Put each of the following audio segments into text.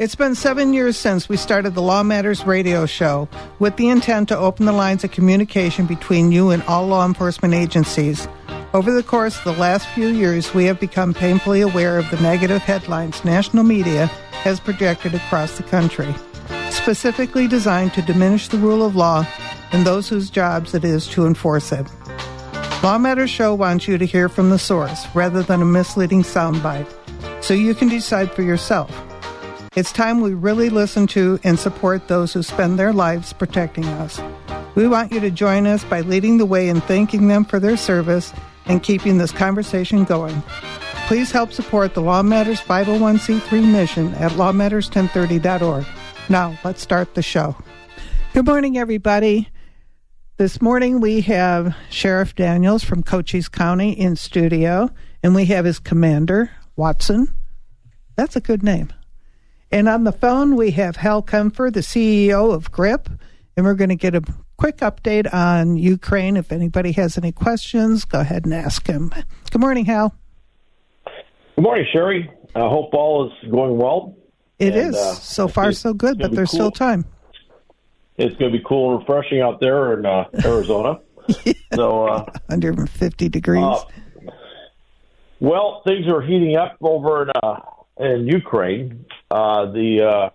It's been seven years since we started the Law Matters radio show with the intent to open the lines of communication between you and all law enforcement agencies. Over the course of the last few years, we have become painfully aware of the negative headlines national media has projected across the country, specifically designed to diminish the rule of law and those whose jobs it is to enforce it. Law Matters Show wants you to hear from the source rather than a misleading soundbite, so you can decide for yourself. It's time we really listen to and support those who spend their lives protecting us. We want you to join us by leading the way and thanking them for their service and keeping this conversation going. Please help support the Law Matters 501c3 mission at lawmatters1030.org. Now, let's start the show. Good morning, everybody. This morning we have Sheriff Dannels from Cochise County in studio, and we have his commander, Watson. That's a good name. And on the phone, we have Hal Kempfer, the CEO of GRIP, and we're going to get a quick update on Ukraine. If anybody has any questions, go ahead and ask him. Good morning, Hal. Good morning, Sherry. I hope all is going well. It and, is uh, so far so good, but there's cool. still time. It's going to be cool and refreshing out there in uh, Arizona. yeah. So uh, 150 degrees. Uh, well, things are heating up over in uh, in Ukraine. Uh, the uh,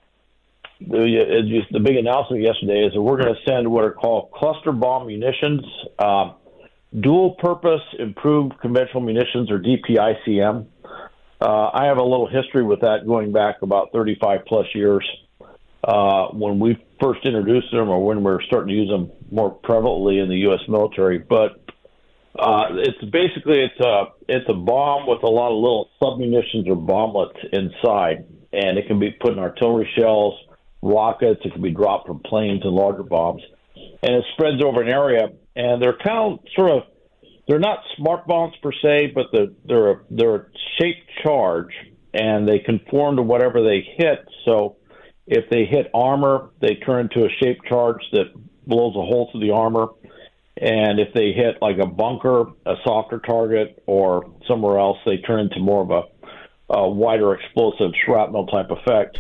the, the big announcement yesterday is that we're going to send what are called cluster bomb munitions, uh, dual purpose improved conventional munitions, or DPICM. Uh, I have a little history with that going back about 35 plus years. Uh, when we first introduced them, or when we we're starting to use them more prevalently in the U.S. military, but uh, it's basically it's a it's a bomb with a lot of little submunitions or bomblets inside, and it can be put in artillery shells, rockets. It can be dropped from planes and larger bombs, and it spreads over an area. And they're kind of sort of they're not smart bombs per se, but they're they're a, they're a shaped charge, and they conform to whatever they hit. So if they hit armor, they turn into a shaped charge that blows a hole through the armor and if they hit like a bunker, a softer target, or somewhere else, they turn into more of a, a wider explosive shrapnel type effect,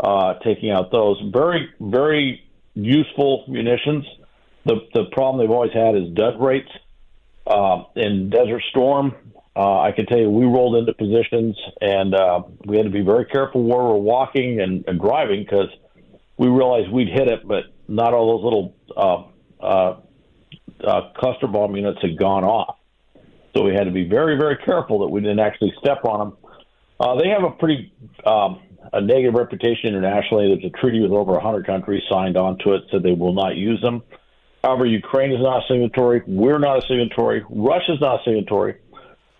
uh, taking out those. Very, very useful munitions. The, the problem they've always had is dud rates. Uh, in Desert Storm, uh, I can tell you we rolled into positions and uh, we had to be very careful where we're walking and, and driving because we realized we'd hit it, but not all those little uh, cluster bomb units had gone off. So we had to be very, very careful that we didn't actually step on them. Uh, they have a pretty um, a negative reputation internationally. There's a treaty with over 100 countries signed on to it, so they will not use them. However, Ukraine is not a signatory. We're not a signatory. Russia's not a signatory.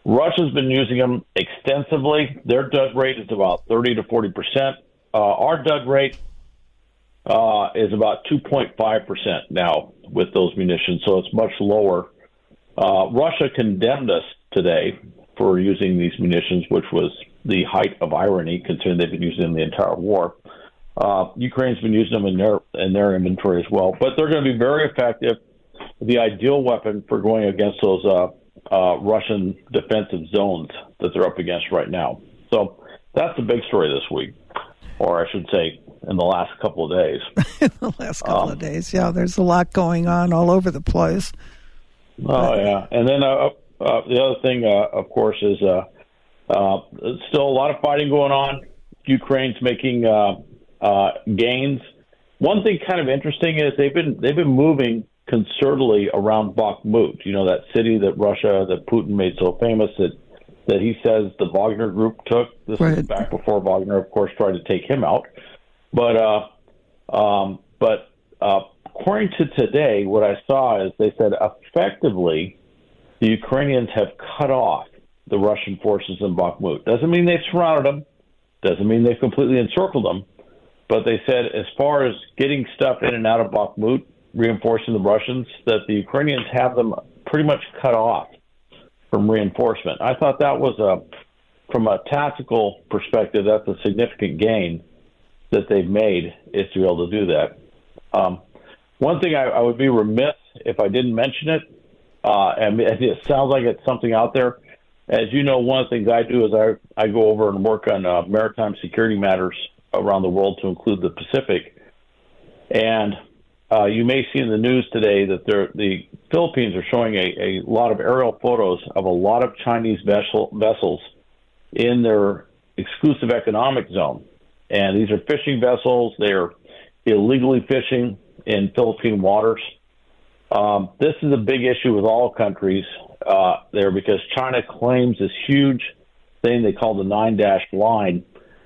Russia's been using them extensively. Their dud rate is about 30 to 40 percent. Uh, our dud rate uh, is about 2.5% now with those munitions, so it's much lower. Uh, Russia condemned us today for using these munitions, which was the height of irony, considering they've been using them the entire war. Uh, Ukraine's been using them in their in their inventory as well, but they're going to be very effective. The ideal weapon for going against those uh, uh, Russian defensive zones that they're up against right now. So that's the big story this week, or I should say, in the last couple of days. in the last couple um, of days, yeah. There's a lot going on all over the place. Oh but, yeah, and then uh, uh, the other thing, uh, of course, is uh, uh, still a lot of fighting going on. Ukraine's making uh, uh, gains. One thing kind of interesting is they've been they've been moving concertedly around Bakhmut. You know that city that Russia that Putin made so famous that that he says the Wagner group took. This right. is back before Wagner, of course, tried to take him out. But uh, um, but uh, according to today, what I saw is they said effectively the Ukrainians have cut off the Russian forces in Bakhmut. Doesn't mean they've surrounded them. Doesn't mean they've completely encircled them. But they said as far as getting stuff in and out of Bakhmut, reinforcing the Russians, that the Ukrainians have them pretty much cut off from reinforcement. I thought that was a, from a tactical perspective, that's a significant gain that they've made is to be able to do that. Um, one thing I, I, would be remiss if I didn't mention it, uh, and it sounds like it's something out there. As you know, one of the things I do is I, I go over and work on uh, maritime security matters around the world to include the Pacific. And uh, you may see in the news today that the Philippines are showing a, a lot of aerial photos of a lot of Chinese vessel, vessels in their exclusive economic zone. And these are fishing vessels. They're illegally fishing in Philippine waters. Um, this is a big issue with all countries uh, there because China claims this huge thing they call the nine dash line,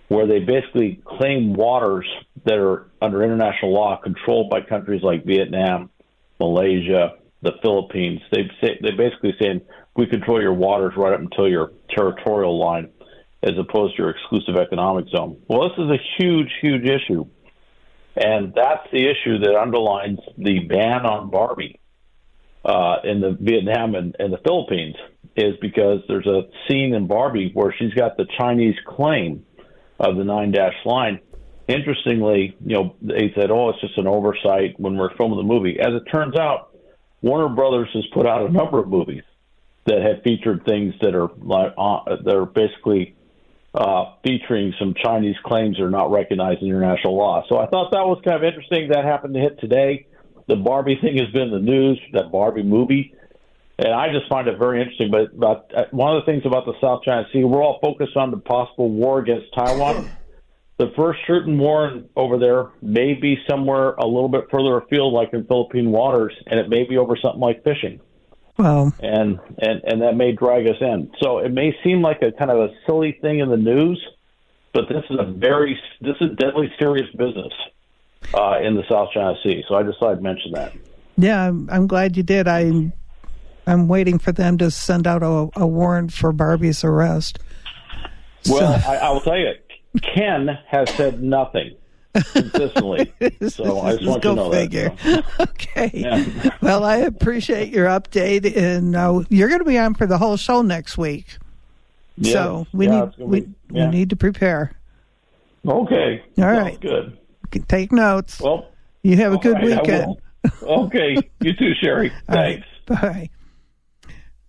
where they basically claim waters that are under international law controlled by countries like Vietnam, Malaysia, the Philippines. They say they basically saying we control your waters right up until your territorial line, as opposed to your exclusive economic zone. Well, this is a huge, huge issue and that's the issue that underlines the ban on Barbie uh, in the Vietnam and, and the Philippines is because there's a scene in Barbie where she's got the Chinese claim of the nine dash line. Interestingly, you know, they said, "Oh, it's just an oversight when we're filming the movie." As it turns out, Warner Brothers has put out a number of movies that have featured things that are like uh, that are basically uh, featuring some Chinese claims that are not recognized in international law. So I thought that was kind of interesting. That happened to hit today. The Barbie thing has been in the news, that Barbie movie. And I just find it very interesting. But, but uh, one of the things about the South China Sea, we're all focused on the possible war against Taiwan. The first certain war over there may be somewhere a little bit further afield, like in Philippine waters, and it may be over something like fishing. Well, and and and that may drag us in. So it may seem like a kind of a silly thing in the news, but this is a very this is deadly serious business uh, in the South China Sea. So I just thought I'd mention that. Yeah, I'm, I'm glad you did. I I'm waiting for them to send out a, a warrant for Barbie's arrest. Well, so. I, I will tell you, Ken has said nothing consistently. so I just want Go to know figure. that. So. okay. Yeah. well, I appreciate your update, and uh, you're going to be on for the whole show next week. Yeah. So we yeah, need we, yeah. we need to prepare. Okay. All right. Good. Take notes. Well, you have a good right, weekend. okay. You too, Sherry. Thanks. Right. Bye.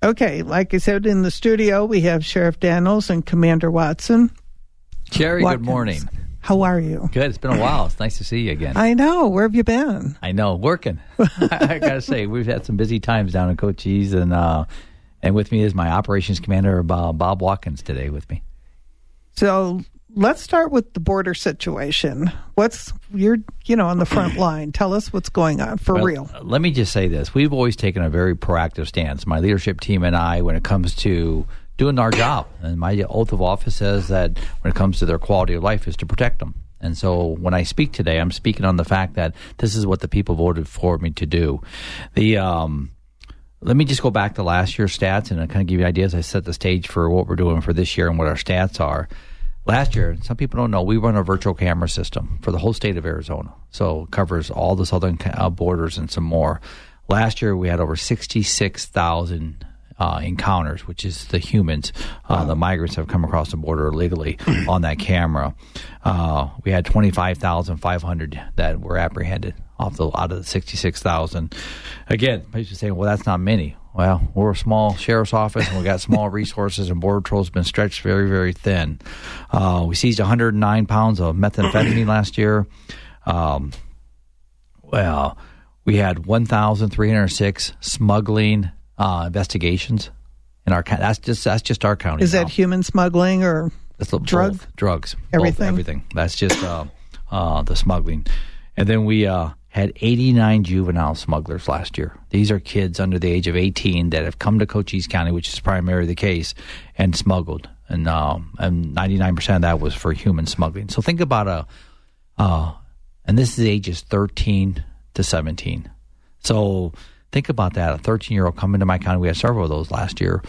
Okay, like I said, in the studio we have Sheriff Dannels and Commander Watson. Sherry, Watkins. good morning. How are you? Good. It's been a while. It's nice to see you again. I know. Where have you been? I know. Working. I gotta say, we've had some busy times down in Cochise, and uh, and with me is my operations commander, Bob, Bob Watkins, today with me. So let's start with the border situation. What's you're you know on the front line? Tell us what's going on for well, real. Let me just say this: we've always taken a very proactive stance. My leadership team and I, when it comes to doing our job. And my oath of office says that when it comes to their quality of life is to protect them. And so when I speak today, I'm speaking on the fact that this is what the people voted for me to do. The um, let me just go back to last year's stats and I kind of give you ideas. I set the stage for what we're doing for this year and what our stats are. Last year, some people don't know, we run a virtual camera system for the whole state of Arizona. So it covers all the southern uh, borders and some more. Last year, we had over 66,000 uh, encounters, which is the humans, uh, the migrants have come across the border illegally on that camera. Uh, we had 25,500 that were apprehended off the out of the 66,000. Again, people say, well, that's not many. Well, we're a small sheriff's office and we got small resources, and Border Patrol's been stretched very, very thin. Uh, we seized 109 pounds of methamphetamine last year. Um, well, we had 1,306 smuggling uh, investigations in our county. That's just that's just our county. Is now. that human smuggling or drug? drugs, everything, both, everything. That's just uh, uh, the smuggling, and then we uh, had 89 juvenile smugglers last year. These are kids under the age of 18 that have come to Cochise County, which is primarily the case, and smuggled, and um, and 99 percent of that was for human smuggling. So think about a, uh, and this is ages 13 to 17. So Think about that. A 13 year old coming to my county. We had several of those last year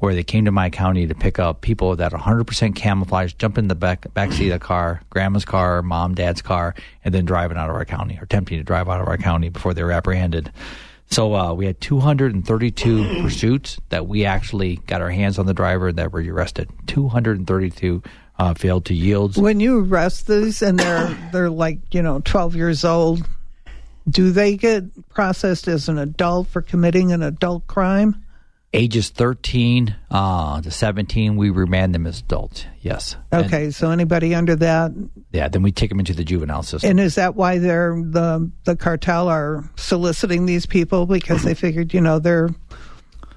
where they came to my county to pick up people that 100% camouflage, jump in the back, back seat of a car, grandma's car, mom, dad's car, and then driving out of our county or attempting to drive out of our county before they were apprehended. So uh, we had 232 pursuits that we actually got our hands on the driver that were arrested. 232 uh, failed to yield. When you arrest these and they're they're like you know 12 years old, do they get processed as an adult for committing an adult crime? Ages 13 uh, to 17, we remand them as adults. Yes. Okay, and, so anybody under that? Yeah, then we take them into the juvenile system. And is that why they're the the cartel are soliciting these people because they figured, you know, they're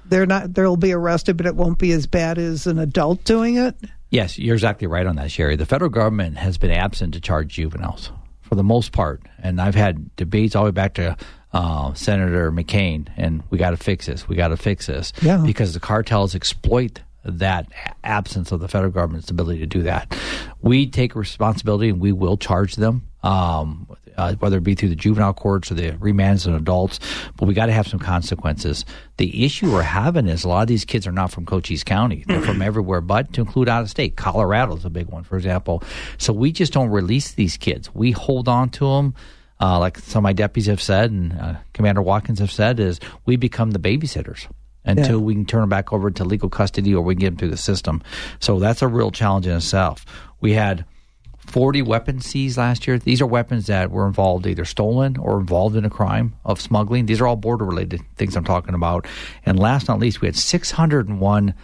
they're not they'll be arrested, but it won't be as bad as an adult doing it? Yes, you're exactly right on that, Sherry. The federal government has been absent to charge juveniles for the most part, and I've had debates all the way back to uh, Senator McCain, and we got to fix this. We got to fix this yeah. because the cartels exploit that absence of the federal government's ability to do that. We take responsibility and we will charge them, um, uh, whether it be through the juvenile courts or the remands and adults, but we got to have some consequences. The issue we're having is a lot of these kids are not from Cochise County. They're from everywhere but to include out of state. Colorado is a big one, for example. So we just don't release these kids. We hold on to them uh, like some of my deputies have said, and uh, Commander Watkins have said, is we become the babysitters until yeah. we can turn them back over to legal custody or we can get them through the system. So that's a real challenge in itself. We had 40 weapons seized last year. These are weapons that were involved either stolen or involved in a crime of smuggling. These are all border related things I'm talking about. And last but not least, we had 601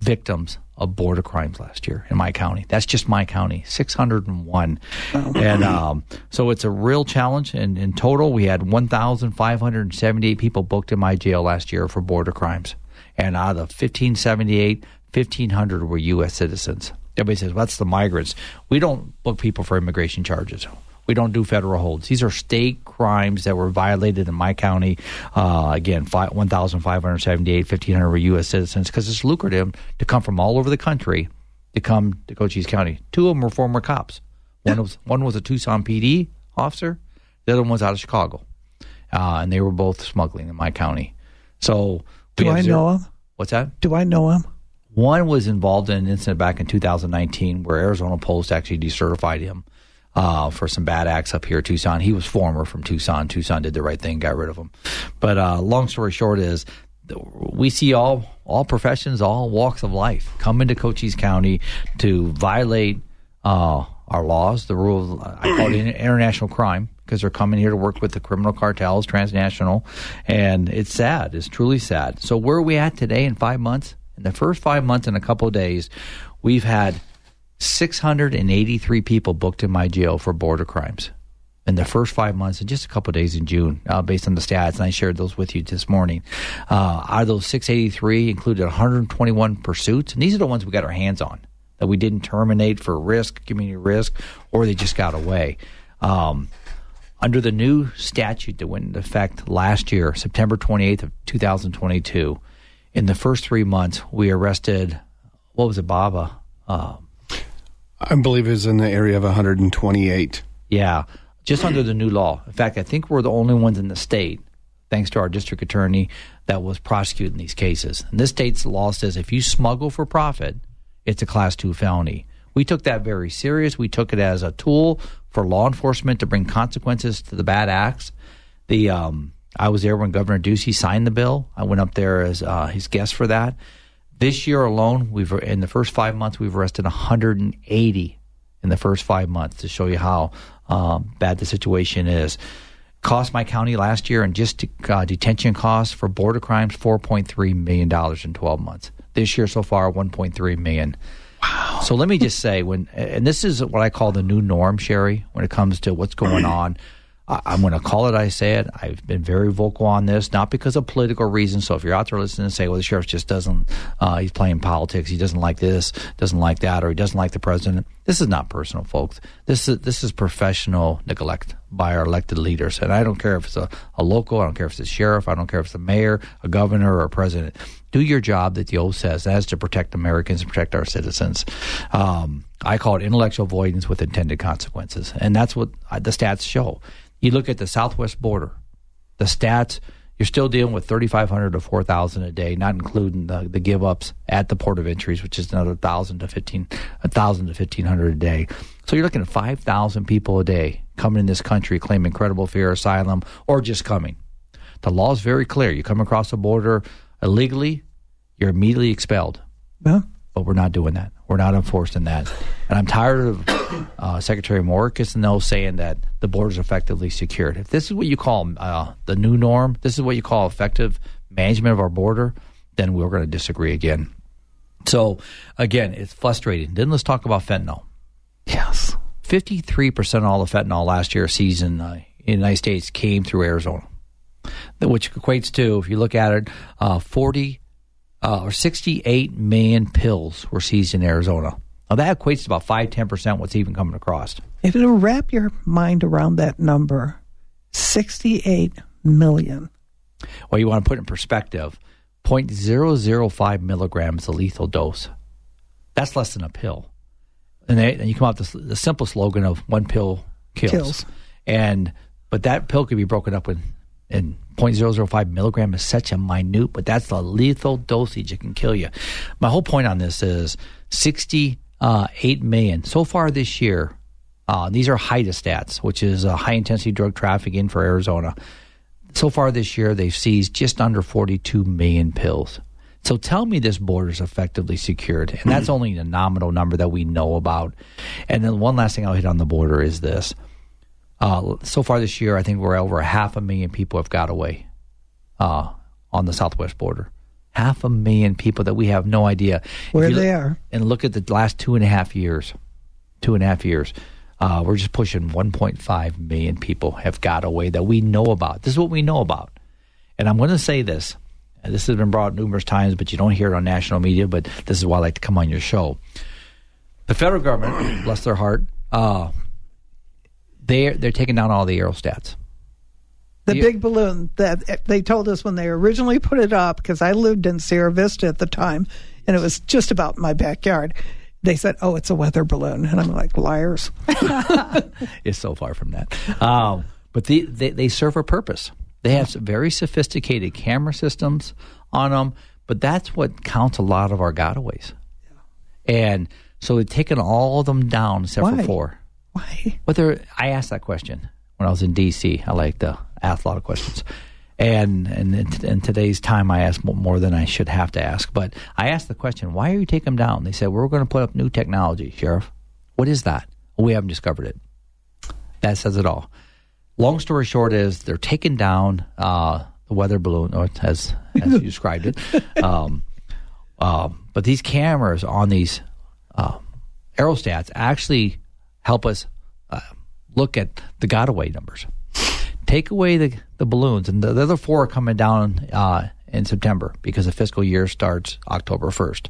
victims of border crimes last year in my county. That's just my county, 601. and um, so it's a real challenge. And in total, we had 1,578 people booked in my jail last year for border crimes. And out of 1578, 1,500 were U.S. citizens. Everybody says, well, that's the migrants. We don't book people for immigration charges. We don't do federal holds. These are state crimes that were violated in my county. Uh, again, 1,578, 1,500 were U.S. citizens because it's lucrative to come from all over the country to come to Cochise County. Two of them were former cops. One was one was a Tucson PD officer. The other one was out of Chicago, uh, and they were both smuggling in my county. So, do I zero, know him? What's that? Do I know him? One was involved in an incident back in 2019 where Arizona Post actually decertified him uh, for some bad acts up here Tucson. He was former from Tucson. Tucson did the right thing, got rid of him. But uh, long story short is we see all all professions, all walks of life come into Cochise County to violate uh, our laws, the rules. I call it international crime because they're coming here to work with the criminal cartels, transnational, and it's sad. It's truly sad. So where are we at today in five months? In the first five months, in a couple of days, we've had 683 people booked in my jail for border crimes in the first five months and just a couple days in June, uh, based on the stats, and I shared those with you this morning. Uh, out of those 683, included 121 pursuits, and these are the ones we got our hands on that we didn't terminate for risk, community risk, or they just got away. Um, under the new statute that went into effect last year, September 28th of 2022, in the first three months, we arrested, what was it, Baba? Uh, I believe is in the area of 128. Yeah, just under the new law. In fact, I think we're the only ones in the state, thanks to our district attorney, that was prosecuting these cases. And this state's law says if you smuggle for profit, it's a class two felony. We took that very serious. We took it as a tool for law enforcement to bring consequences to the bad acts. The um, I was there when Governor Ducey signed the bill. I went up there as uh, his guest for that. This year alone, we've in the first five months we've arrested 180 in the first five months to show you how um, bad the situation is. Cost my county last year and just uh, detention costs for border crimes 4.3 million dollars in 12 months. This year so far 1.3 million. Wow. So let me just say when and this is what I call the new norm, Sherry, when it comes to what's going on. I'm going to call it. I say it. I've been very vocal on this, not because of political reasons. So if you're out there listening and say, "Well, the sheriff just doesn't," uh, he's playing politics. He doesn't like this, doesn't like that, or he doesn't like the president. This is not personal, folks. This is this is professional neglect by our elected leaders. And I don't care if it's a, a local. I don't care if it's a sheriff. I don't care if it's a mayor, a governor, or a president. Do your job that the oath says. Is to protect Americans and protect our citizens. Um, I call it intellectual avoidance with intended consequences, and that's what uh, the stats show. You look at the southwest border, the stats, you're still dealing with 3,500 to 4,000 a day, not including the, the give ups at the port of entries, which is another 1,000 to 15, 1,000 to 1,500 a day. So you're looking at 5,000 people a day coming in this country claiming credible fear asylum or just coming. The law is very clear. You come across the border illegally, you're immediately expelled. Yeah. But we're not doing that. We're not enforcing that. And I'm tired of uh, Secretary Mayorkas and those saying that the border is effectively secured. If this is what you call uh, the new norm, this is what you call effective management of our border, then we're going to disagree again. So again, it's frustrating. Then let's talk about fentanyl. Yes. 53% of all the fentanyl last year season uh, in the United States came through Arizona, which equates to, if you look at it, uh, 40 uh, or 68 million pills were seized in Arizona. Now that equates to about 5 10% what's even coming across. If it'll wrap your mind around that number, 68 million. Well, you want to put it in perspective 0.005 milligrams a lethal dose. That's less than a pill. And, they, and you come out with the, the simple slogan of one pill kills. Kills. And but that pill could be broken up in in 0.005 milligram is such a minute, but that's the lethal dosage. It can kill you. My whole point on this is 68 million so far this year. Uh, these are HIDTA stats, which is a high intensity drug trafficking for Arizona. So far this year, they've seized just under 42 million pills. So tell me this border is effectively secured. And that's only a nominal number that we know about. And then one last thing I'll hit on the border is this. Uh, so far this year, I think we're over half a million people have got away uh, on the southwest border. Half a million people that we have no idea Where they look- are. And look at the last two and a half years. Two and a half years. Uh, we're just pushing 1.5 million people have got away that we know about. This is what we know about. And I'm going to say this. This has been brought numerous times, but you don't hear it on national media. But this is why I like to come on your show. The federal government, bless their heart, uh, they're they're taking down all the aerostats. The You- big balloon that they told us when they originally put it up, because I lived in Sierra Vista at the time, and it was just about my backyard. They said, "Oh, it's a weather balloon," and I'm like, "Liars!" it's so far from that. Um, but the, they, they serve a purpose. They have very sophisticated camera systems on them, but that's what counts a lot of our gotaways. And so they've taken all of them down except Why? for four. Why? But there, I asked that question when I was in D.C. I like to ask a lot of questions. And, and in, in today's time, I ask more than I should have to ask. But I asked the question, why are you taking them down? They said, we're going to put up new technology, Sheriff. What is that? We haven't discovered it. That says it all. Long story short is they're taking down uh, the weather balloon, or as, as you described it. Um, um, but these cameras on these uh, aerostats actually help us uh, look at the gotaway numbers. Take away the, the balloons, and the, the other four are coming down uh, in September because the fiscal year starts October 1st.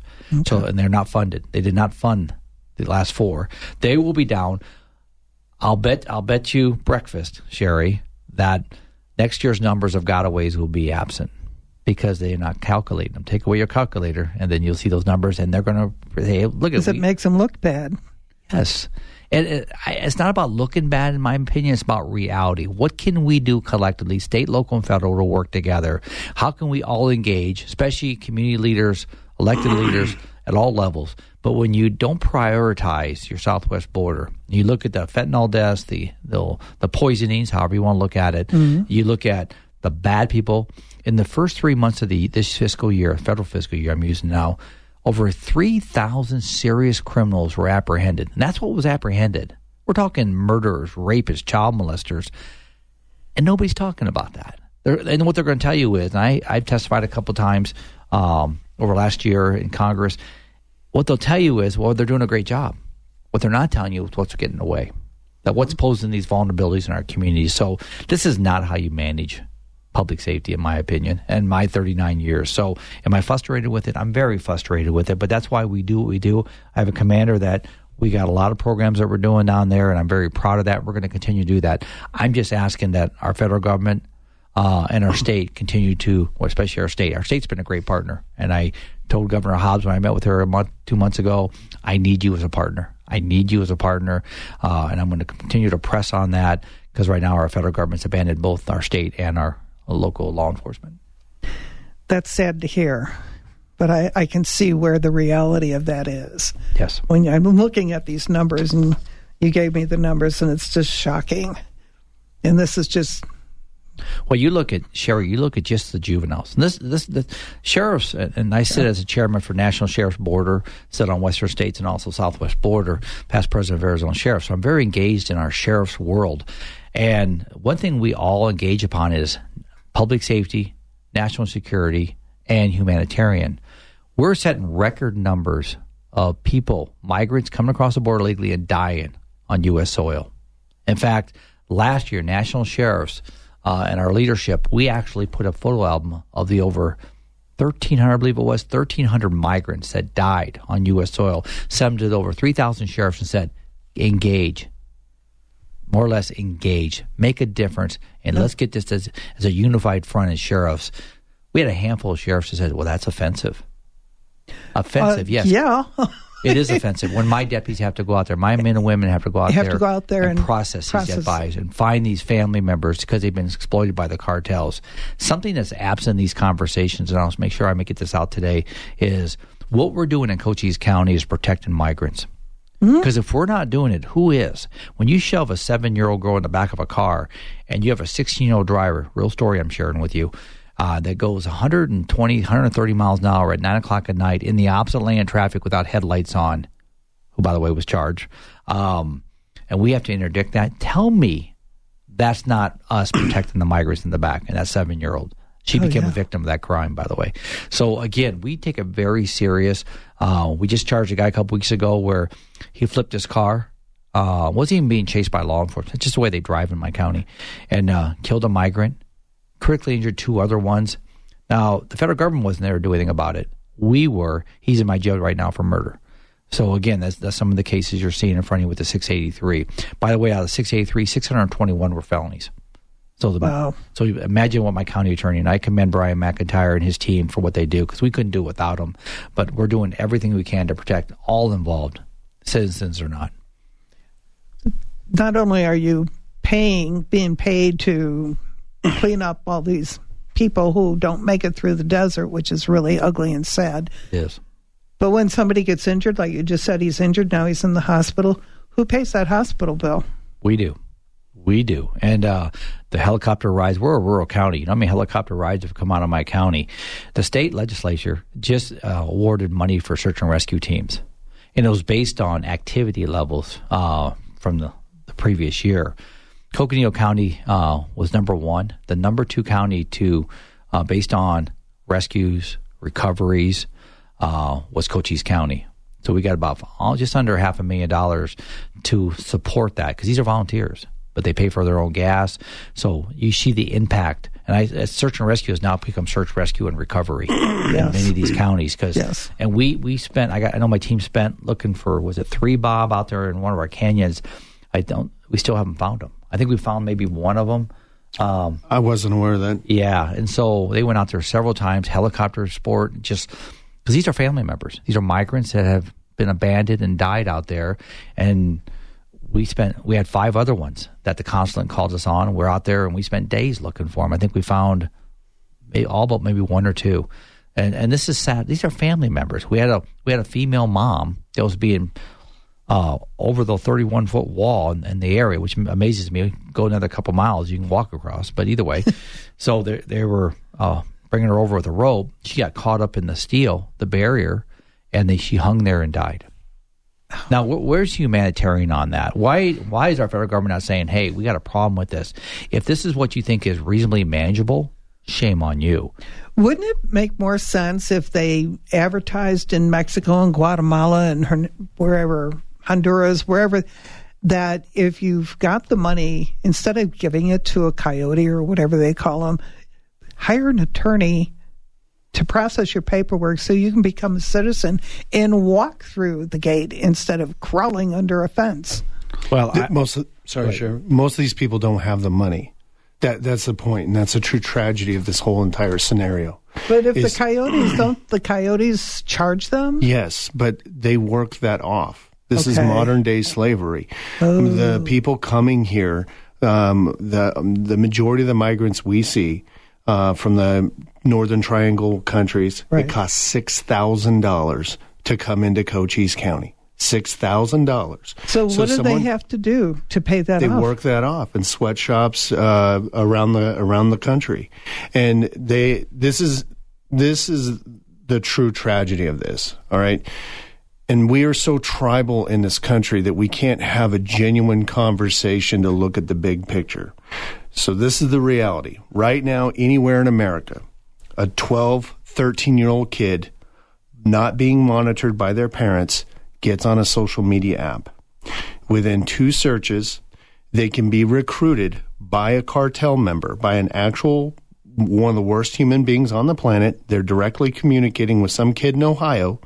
So, and they're not funded. They did not fund the last four. They will be down. I'll bet I'll bet you breakfast, Sherry, that next year's numbers of gotaways will be absent because they're not calculating them. Take away your calculator, and then you'll see those numbers, and they're going to hey, look at Because it we- makes them look bad. Yes. And uh, it, it's not about looking bad, in my opinion. It's about reality. What can we do collectively, state, local, and federal, to work together? How can we all engage, especially community leaders, elected leaders at all levels? But when you don't prioritize your southwest border, you look at the fentanyl deaths, the the, the poisonings, however you want to look at it. Mm-hmm. You look at the bad people. In the first three months of the this fiscal year, federal fiscal year, I'm using now, over 3,000 serious criminals were apprehended. And that's what was apprehended. We're talking murderers, rapists, child molesters. And nobody's talking about that. They're, and what they're going to tell you is, and I, I've testified a couple times um, over last year in Congress, what they'll tell you is, well, they're doing a great job. What they're not telling you is what's getting in the way, that what's posing these vulnerabilities in our communities. So this is not how you manage public safety, in my opinion, and my 39 years. So, am I frustrated with it? I'm very frustrated with it, but that's why we do what we do. I have a commander that we got a lot of programs that we're doing down there, and I'm very proud of that. We're going to continue to do that. I'm just asking that our federal government uh, and our state continue to, well, especially our state. Our state's been a great partner, and I told Governor Hobbs when I met with her a month, two months ago, I need you as a partner. I need you as a partner, uh, and I'm going to continue to press on that because right now our federal government's abandoned both our state and our local law enforcement. That's sad to hear, but I, I can see where the reality of that is. Yes. When I'm looking at these numbers, and you gave me the numbers, and it's just shocking. And this is just Well, you look at Sherry. You look at just the juveniles. And this, this, the sheriffs, and I sit as a chairman for National Sheriff's Border, sit on Western States and also Southwest Border, past president of Arizona Sheriff. So I'm very engaged in our sheriff's world. And one thing we all engage upon is public safety, national security, and humanitarian. We're setting record numbers of people, migrants coming across the border legally and dying on U.S. soil. In fact, last year, national sheriffs uh, and our leadership, we actually put a photo album of the over 1,300, I believe it was, 1,300 migrants that died on U.S. soil. Sent to over 3,000 sheriffs and said, engage, more or less engage, make a difference, and let's get this as, as a unified front as sheriffs. We had a handful of sheriffs who said, well, that's offensive. Offensive, Uh, yes. Yeah. It is offensive when my deputies have to go out there. My men and women have to go out Have there, to go out there and process, process. these bodies and find these family members because they've been exploited by the cartels. Something that's absent in these conversations, and I'll make sure I make it this out today, is what we're doing in Cochise County is protecting migrants. Hmm? Because if we're not doing it, who is? When you shove a seven year old girl in the back of a car and you have a 16 year old driver, real story I'm sharing with you, uh, that goes 120, 130 miles an hour at 9 o'clock at night in the opposite lane of traffic without headlights on, who, by the way, was charged, um, and we have to interdict that, tell me that's not us protecting the migrants in the back and that seven year old. She became yeah. a victim of that crime, by the way. So again, we take it very serious. Uh, we just charged a guy a couple weeks ago where he flipped his car. Uh, wasn't even being chased by law enforcement. It's just the way they drive in my county, and uh, killed a migrant, critically injured two other ones. Now the federal government wasn't there to do anything about it. We were. He's in my jail right now for murder. So again, that's, that's some of the cases you're seeing in front of you with the 683. By the way, out of the 683, 621 were felonies. So the, Wow. so imagine what my county attorney and I commend Brian McIntyre and his team for what they do because we couldn't do it without them. But we're doing everything we can to protect all involved, citizens or not. Not only are you paying, being paid to clean up all these people who don't make it through the desert, which is really ugly and sad. Yes. But when somebody gets injured, like you just said, he's injured, now he's in the hospital, who pays that hospital bill? We do. We do. And uh, the helicopter rides, we're a rural county. You know how many helicopter rides have come out of my county? The state legislature just uh, awarded money for search and rescue teams. And it was based on activity levels uh, from the, the previous year. Coconino County uh, was number one. The number two county to, uh, based on rescues, recoveries, uh, was Cochise County. So we got about all, just under half a million dollars to support that because these are volunteers, but they pay for their own gas. So you see the impact. And I, uh, search and rescue has now become search, rescue, and recovery in many of these counties. Because Yes. and we we spent I got I know my team spent looking for was it three bob out there in one of our canyons. I don't we still haven't found them. I think we found maybe one of them. Um, I wasn't aware of that. yeah, and so they went out there several times, helicopter sport, just because these are family members. These are migrants that have been abandoned and died out there, and we spent we had five other ones that the consulate called us on. We're out there and we spent days looking for them. I think we found all but maybe one or two, and and this is sad. These are family members. We had a we had a female mom that was being uh, over the 31 foot wall in, in the area, which amazes me. Go another couple miles, you can walk across. But either way, so they, they were uh, bringing her over with a rope. She got caught up in the steel, the barrier, and they, she hung there and died. Now, wh- where's humanitarian on that? Why why is our federal government not saying, "Hey, we got a problem with this. If this is what you think is reasonably manageable, shame on you." Wouldn't it make more sense if they advertised in Mexico and Guatemala and wherever, Honduras, wherever, that if you've got the money, instead of giving it to a coyote or whatever they call them, hire an attorney to process your paperwork so you can become a citizen and walk through the gate instead of crawling under a fence. Well, Th- most of, sorry, Sheriff. Most of these people don't have the money. That that's the point, and that's a true tragedy of this whole entire scenario. But if Is- the coyotes don't, the coyotes charge them? Yes, but they work that off. This is modern day slavery. The people coming here, um, the um, the majority of the migrants we see uh, from the Northern Triangle countries, Right. it costs six thousand dollars to come into Cochise County. Six thousand dollars. So, what do someone- they have to do to pay that they off? work that off in sweatshops uh, around the around the country, and they this is this is the true tragedy of this. All right. And we are so tribal in this country that we can't have a genuine conversation to look at the big picture. So, this is the reality. Right now, anywhere in America, a 12, 13 year old kid, not being monitored by their parents, gets on a social media app. Within two searches, they can be recruited by a cartel member, by an actual one of the worst human beings on the planet. They're directly communicating with some kid in Ohio.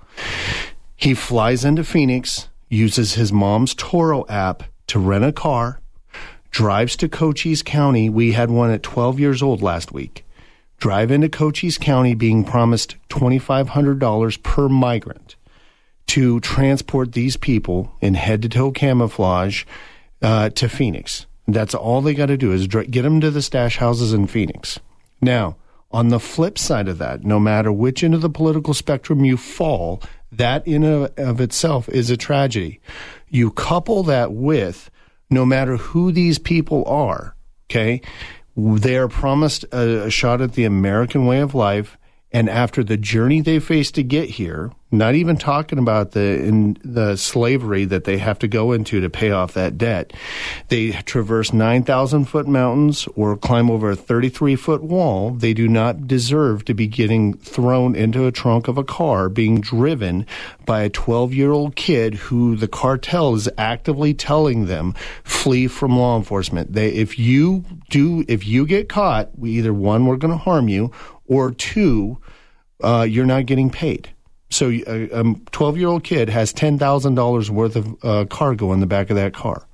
He flies into Phoenix, uses his mom's Turo app to rent a car, drives to Cochise County. We had one at 12 years old last week. Drive into Cochise County being promised $2,500 per migrant to transport these people in head to toe camouflage uh, to Phoenix. That's all they got to do is get them to the stash houses in Phoenix. Now, on the flip side of that, no matter which end of the political spectrum you fall, that in of itself is a tragedy. You couple that with no matter who these people are, okay, they are promised a, a shot at the American way of life and after the journey they face to get here, not even talking about the in the slavery that they have to go into to pay off that debt, they traverse 9,000 foot mountains or climb over a 33 foot wall. They do not deserve to be getting thrown into a trunk of a car being driven by a 12 year old kid who the cartel is actively telling them flee from law enforcement. They, if you do, if you get caught, we either one, we're going to harm you or two, uh, you're not getting paid. So a 12 year old kid has $10,000 worth of uh, cargo in the back of that car.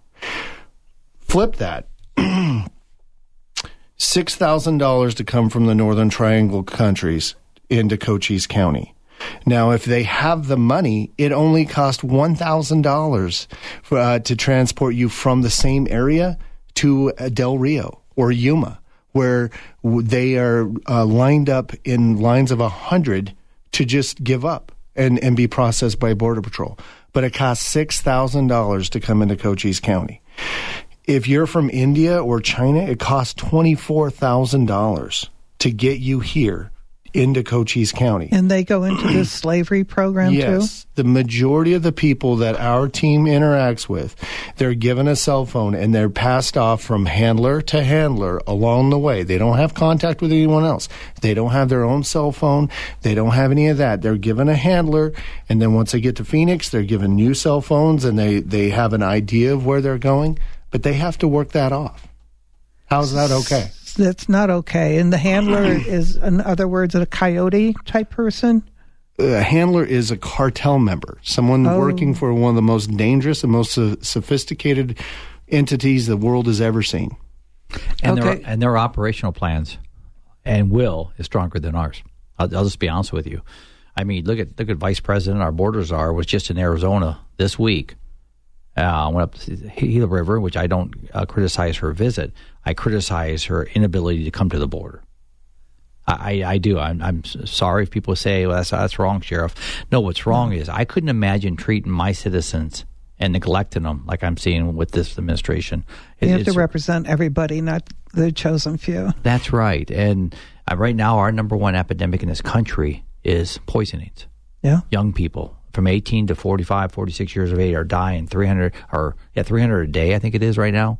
Flip that. $6,000 to come from the Northern Triangle countries into Cochise County. Now, if they have the money, it only costs $1,000 uh, to transport you from the same area to uh, Del Rio or Yuma where they are uh, lined up in lines of a hundred to just give up and, and be processed by Border Patrol. But it costs six thousand dollars to come into Cochise County. If you're from India or China, it costs twenty four thousand dollars to get you here into Cochise County. And they go into this slavery program yes, too? Yes. The majority of the people that our team interacts with, they're given a cell phone and they're passed off from handler to handler along the way. They don't have contact with anyone else. They don't have their own cell phone. They don't have any of that. They're given a handler and then once they get to Phoenix, they're given new cell phones and they, they have an idea of where they're going, but they have to work that off. How's that okay? That's not okay. And the handler mm-hmm. is, in other words, a coyote type person. Uh, a handler is a cartel member, someone oh. working for one of the most dangerous and most sophisticated entities the world has ever seen. And, okay. their, and their operational plans and will is stronger than ours. I'll, I'll just be honest with you. I mean, look at look at Vice President, our border czar was just in Arizona this week. Uh, went up to the Gila River, which I don't uh, criticize her visit, I criticize her inability to come to the border. I, I do. I'm, I'm sorry if people say, well, that's, that's wrong, Sheriff. No, what's wrong is I couldn't imagine treating my citizens and neglecting them like I'm seeing with this administration. It, you have to represent everybody, not the chosen few. That's right. And uh, right now, our number one epidemic in this country is poisonings. Yeah. Young people from 18 to 45, 46 years of age are dying. 300 or yeah, 300 a day, I think it is right now.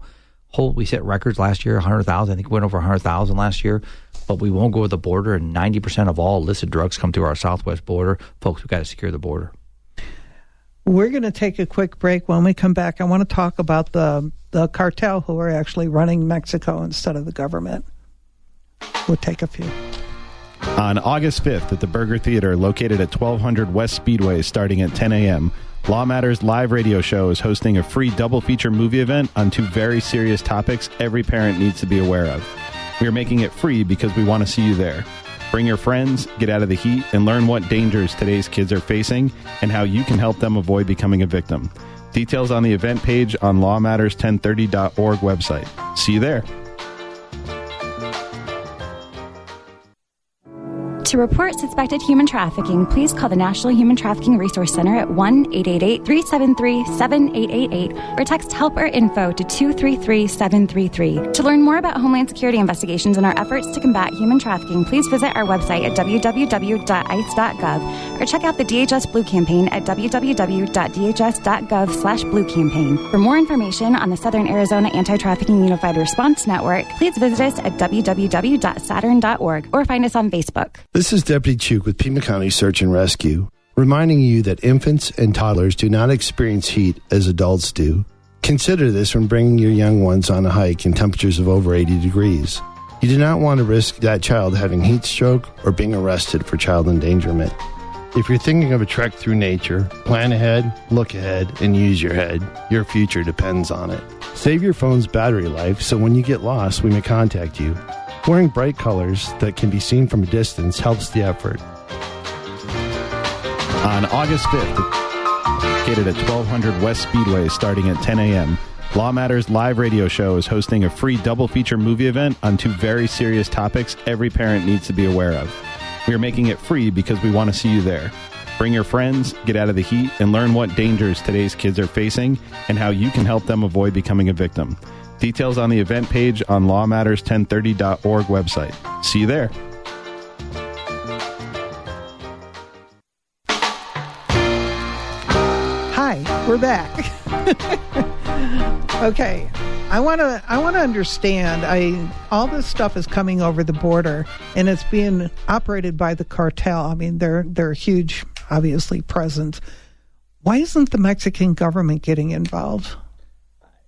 Whole we set records last year 100000 i think we went over 100000 last year. But we won't go to the border and 90% of all illicit drugs come through our southwest border. Folks we've got to secure the border. We're going to take a quick break. When we come back i want to talk about the the cartel who are actually running mexico instead of the government. We'll take a few on August 5th at the Berger Theater, located at 1200 West Speedway, starting at 10 a.m., Law Matters live radio show is hosting a free double feature movie event on two very serious topics every parent needs to be aware of. We are making it free because we want to see you there. Bring your friends, get out of the heat, and learn what dangers today's kids are facing and how you can help them avoid becoming a victim. Details on the event page on lawmatters1030.org website. See you there. To report suspected human trafficking, please call the National Human Trafficking Resource Center at 1 888 373 7888 or text help or info to 233 733. To learn more about Homeland Security investigations and our efforts to combat human trafficking, please visit our website at www.ice.gov or check out the DHS Blue Campaign at www.dhs.gov slash blue campaign. For more information on the Southern Arizona Anti-Trafficking Unified Response Network, please visit us at www.saaturn.org or find us on Facebook. This is Deputy Chuk with Pima County Search and Rescue, reminding you that infants and toddlers do not experience heat as adults do. Consider this when bringing your young ones on a hike in temperatures of over 80 degrees. You do not want to risk that child having heat stroke or being arrested for child endangerment. If you're thinking of a trek through nature, plan ahead, look ahead, and use your head. Your future depends on it. Save your phone's battery life so when you get lost, we may contact you. Wearing bright colors that can be seen from a distance helps the effort. On August 5th, located at 1200 West Speedway starting at 10 a.m., Law Matters live radio show is hosting a free double feature movie event on two very serious topics every parent needs to be aware of. We are making it free because we want to see you there. Bring your friends, get out of the heat, and learn what dangers today's kids are facing and how you can help them avoid becoming a victim. Details on the event page on lawmatters1030.org website. See you there. Hi, we're back. okay. I want to I want to understand I all this stuff is coming over the border and it's being operated by the cartel. I mean they're they're huge obviously presence. Why isn't the Mexican government getting involved?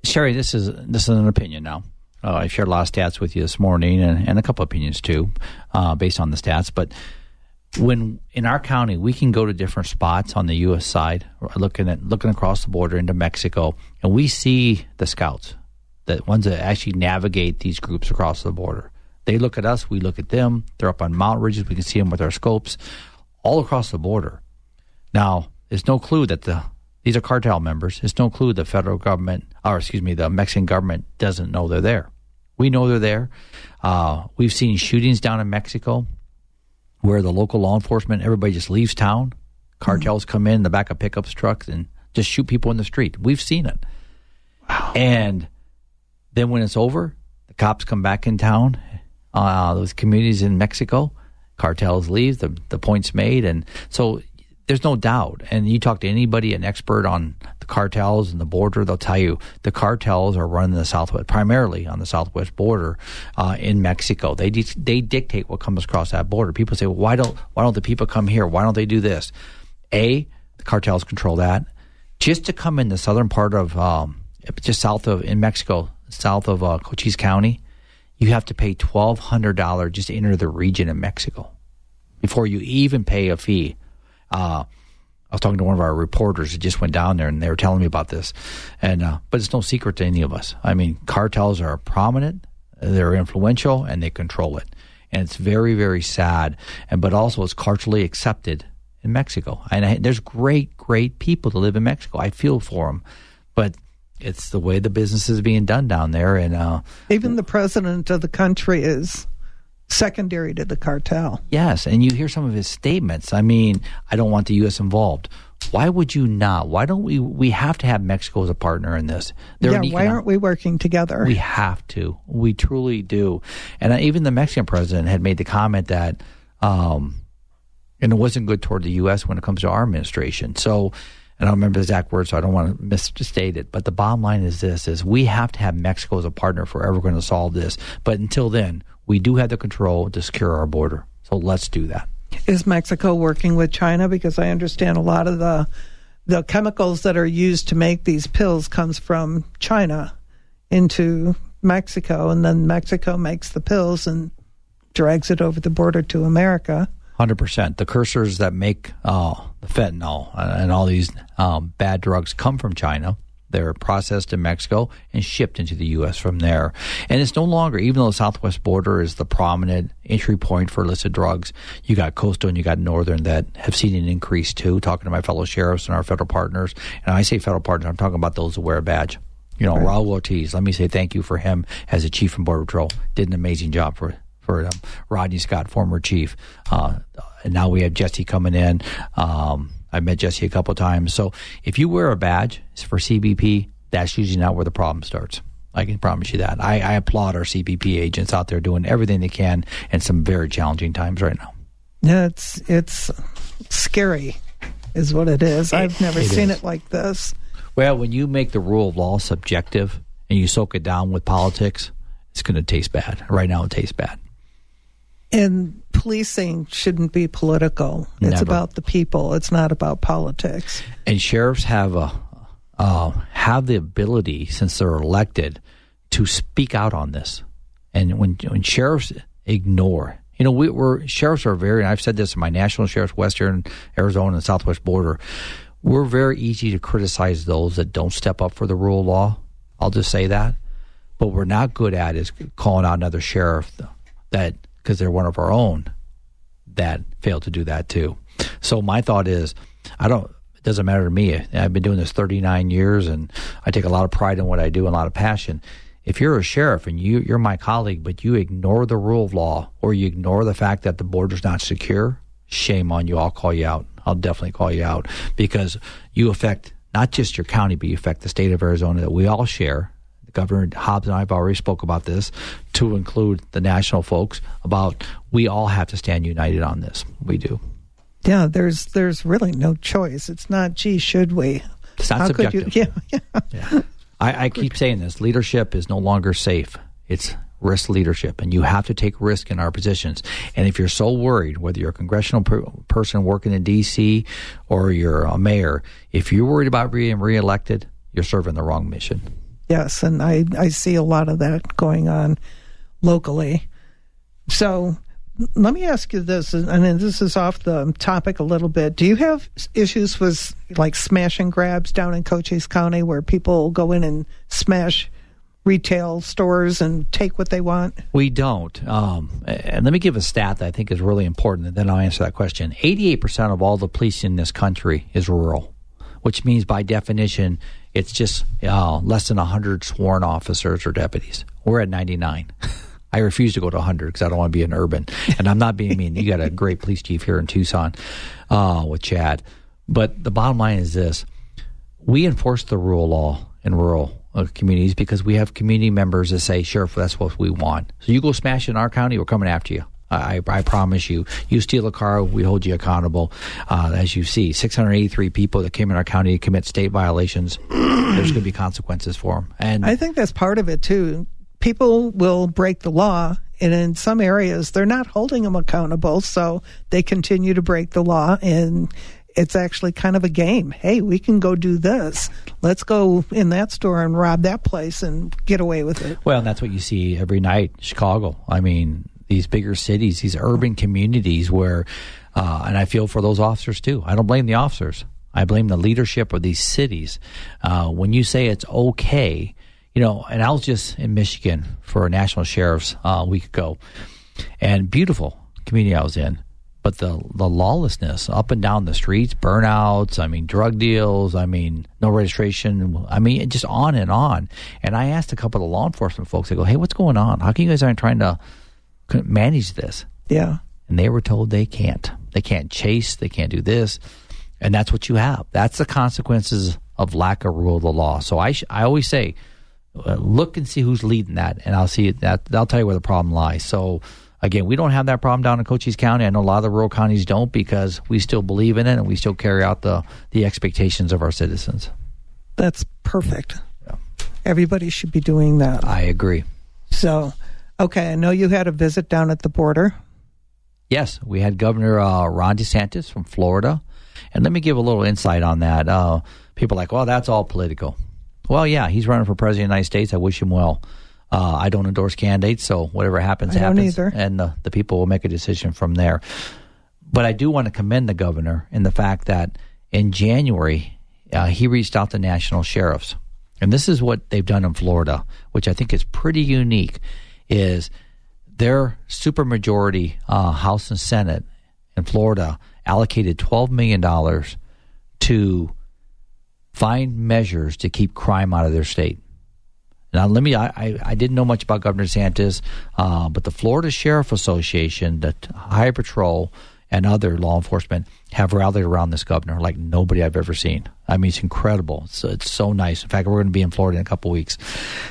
Sherry, this is this is an opinion now. Uh, I shared a lot of stats with you this morning, and, and a couple opinions too, uh, based on the stats. But when in our county, we can go to different spots on the U.S. side, looking at looking across the border into Mexico, and we see the scouts, the ones that actually navigate these groups across the border. They look at us, we look at them. They're up on mountain ridges, we can see them with our scopes, all across the border. Now, there's no clue that the these are cartel members. There's no clue the federal government, or excuse me, the Mexican government doesn't know they're there. We know they're there. Uh, we've seen shootings down in Mexico where the local law enforcement, everybody just leaves town. Cartels mm-hmm. come in the back of pickups trucks and just shoot people in the street. We've seen it. Wow. And then when it's over, the cops come back in town. Uh, those communities in Mexico, cartels leave. The the point's made, and so there's no doubt. And you talk to anybody, an expert on the cartels and the border, they'll tell you the cartels are running the southwest, primarily on the southwest border uh, in Mexico. They they dictate what comes across that border. People say, well, why don't why don't the people come here? Why don't they do this? A, the cartels control that. Just to come in the southern part of um, just south of in Mexico, south of uh, Cochise County, you have to pay twelve hundred dollars just to enter the region of Mexico before you even pay a fee uh, I was talking to one of our reporters who just went down there, and they were telling me about this. And uh, but it's no secret to any of us. I mean, cartels are prominent, they're influential, and they control it. And it's very, very sad. And but also, it's culturally accepted in Mexico. And I, there's great, great people that live in Mexico. I feel for them, but it's the way the business is being done down there. And uh, even the president of the country is secondary to the cartel. Yes, and you hear some of his statements. I mean, I don't want the U.S. involved. Why would you not? Why don't we? We have to have Mexico as a partner in this. They're yeah, why aren't we working together? We have to. We truly do. And even the Mexican president had made the comment that, um, and it wasn't good toward the U.S. when it comes to our administration. So, and I don't remember the exact words, so I don't want to misstate it. But the bottom line is this: is we have to have Mexico as a partner if we're ever going to solve this. But until then, we do have the control to secure our border. So let's do that. Is Mexico working with China? Because I understand a lot of the the chemicals that are used to make these pills comes from China into Mexico, and then Mexico makes the pills and drags it over the border to America. Hundred percent. The cursors that make uh, the fentanyl and all these um, bad drugs come from China. They're processed in Mexico and shipped into the U.S. from there. And it's no longer, even though the southwest border is the prominent entry point for illicit drugs, you got coastal and you got northern that have seen an increase too. Talking to my fellow sheriffs and our federal partners, and I say federal partners, I'm talking about those who wear a badge. You know, right. Raul Ortiz. Let me say thank you for him as a chief from Border Patrol. Did an amazing job for for um, Rodney Scott, former chief. Uh, and now we have Jesse coming in. Um, I've met Jesse a couple times. So if you wear a badge for CBP, that's usually not where the problem starts. I can promise you that. I, I applaud our CBP agents out there doing everything they can in some very challenging times right now. Yeah, it's it's scary, is what it is. I've never it seen is. it like this. Well, when you make the rule of law subjective and you soak it down with politics, it's going to taste bad. Right now, it tastes bad. And policing shouldn't be political. It's about the people. It's not about politics. and sheriffs have a uh, have the ability since they're elected to speak out on this. And when when sheriffs ignore, you know, we, we're sheriffs are very. And I've said this in my national sheriffs, Western Arizona and Southwest border. We're very easy to criticize those that don't step up for the rule of law. I'll just say that. But we're not good at is calling out another sheriff that because they're one of our own that failed to do that too. So my thought is, I don't. It doesn't matter to me. I've been doing this 39 years, and I take a lot of pride in what I do and a lot of passion. If you're a sheriff and you you're my colleague, but you ignore the rule of law or you ignore the fact that the border's not secure, shame on you. I'll call you out. I'll definitely call you out because you affect not just your county, but you affect the state of Arizona that we all share. Governor Hobbs and I have already spoke about this, to include the national folks. About we all have to stand united on this. We do. Yeah, there's there's really no choice. It's not, gee, should we? It's not How subjective. could you? Yeah, yeah. Yeah. I, I keep saying this leadership is no longer safe. It's risk leadership, and you have to take risk in our positions. And if you're so worried, whether you're a congressional per- person working in D.C. or you're a mayor, if you're worried about being reelected, you're serving the wrong mission. Yes, and I, I see a lot of that going on locally. So let me ask you this, and this is off the topic a little bit. Do you have issues with like smash and grabs down in Cochise County where people go in and smash retail stores and take what they want? We don't. Um, and let me give a stat that I think is really important, and then I'll answer that question. 88% of all the police in this country is rural, which means by definition, it's just uh, less than 100 sworn officers or deputies. We're at 99. I refuse to go to 100 because I don't want to be an urban. And I'm not being mean. You got a great police chief here in Tucson uh, with Chad. But the bottom line is this we enforce the rule law in rural uh, communities because we have community members that say, Sheriff, that's what we want. So you go smash in our county, we're coming after you. I, I promise you. You steal a car, we hold you accountable. Uh, as you see, 683 people that came in our county to commit state violations. There's going to be consequences for them. And I think that's part of it too. People will break the law, and in some areas, they're not holding them accountable, so they continue to break the law, and it's actually kind of a game. Hey, we can go do this. Let's go in that store and rob that place and get away with it. Well, and that's what you see every night. Chicago. I mean, these bigger cities, these urban communities where, uh, and I feel for those officers too. I don't blame the officers. I blame the leadership of these cities. Uh, when you say it's okay, you know, and I was just in Michigan for national sheriff's uh, a week ago, and beautiful community I was in. But the the lawlessness up and down the streets, burnouts, I mean, drug deals, I mean, no registration, I mean, just on and on. And I asked a couple of the law enforcement folks, I go, hey, what's going on? How come you guys aren't trying to manage this? Yeah. And they were told they can't. They can't chase, they can't do this. And that's what you have. That's the consequences of lack of rule of the law. So I, sh- I always say, uh, look and see who's leading that, and I'll see that. I'll tell you where the problem lies. So again, we don't have that problem down in Cochise County. I know a lot of the rural counties don't because we still believe in it and we still carry out the the expectations of our citizens. That's perfect. Yeah. Everybody should be doing that. I agree. So, okay, I know you had a visit down at the border. Yes, we had Governor uh, Ron DeSantis from Florida, and let me give a little insight on that. Uh, people are like, well, that's all political. Well, yeah, he's running for president of the United States. I wish him well. Uh, I don't endorse candidates, so whatever happens, happens, either. and the, the people will make a decision from there. But I do want to commend the governor in the fact that in January uh, he reached out to national sheriffs, and this is what they've done in Florida, which I think is pretty unique. Is their supermajority uh, House and Senate in Florida allocated twelve million dollars to find measures to keep crime out of their state. Now, let me. I, I, I didn't know much about Governor DeSantis, uh, but the Florida Sheriff Association, the High Patrol, and other law enforcement have rallied around this governor like nobody I've ever seen. I mean, it's incredible. It's, it's so nice. In fact, we're going to be in Florida in a couple weeks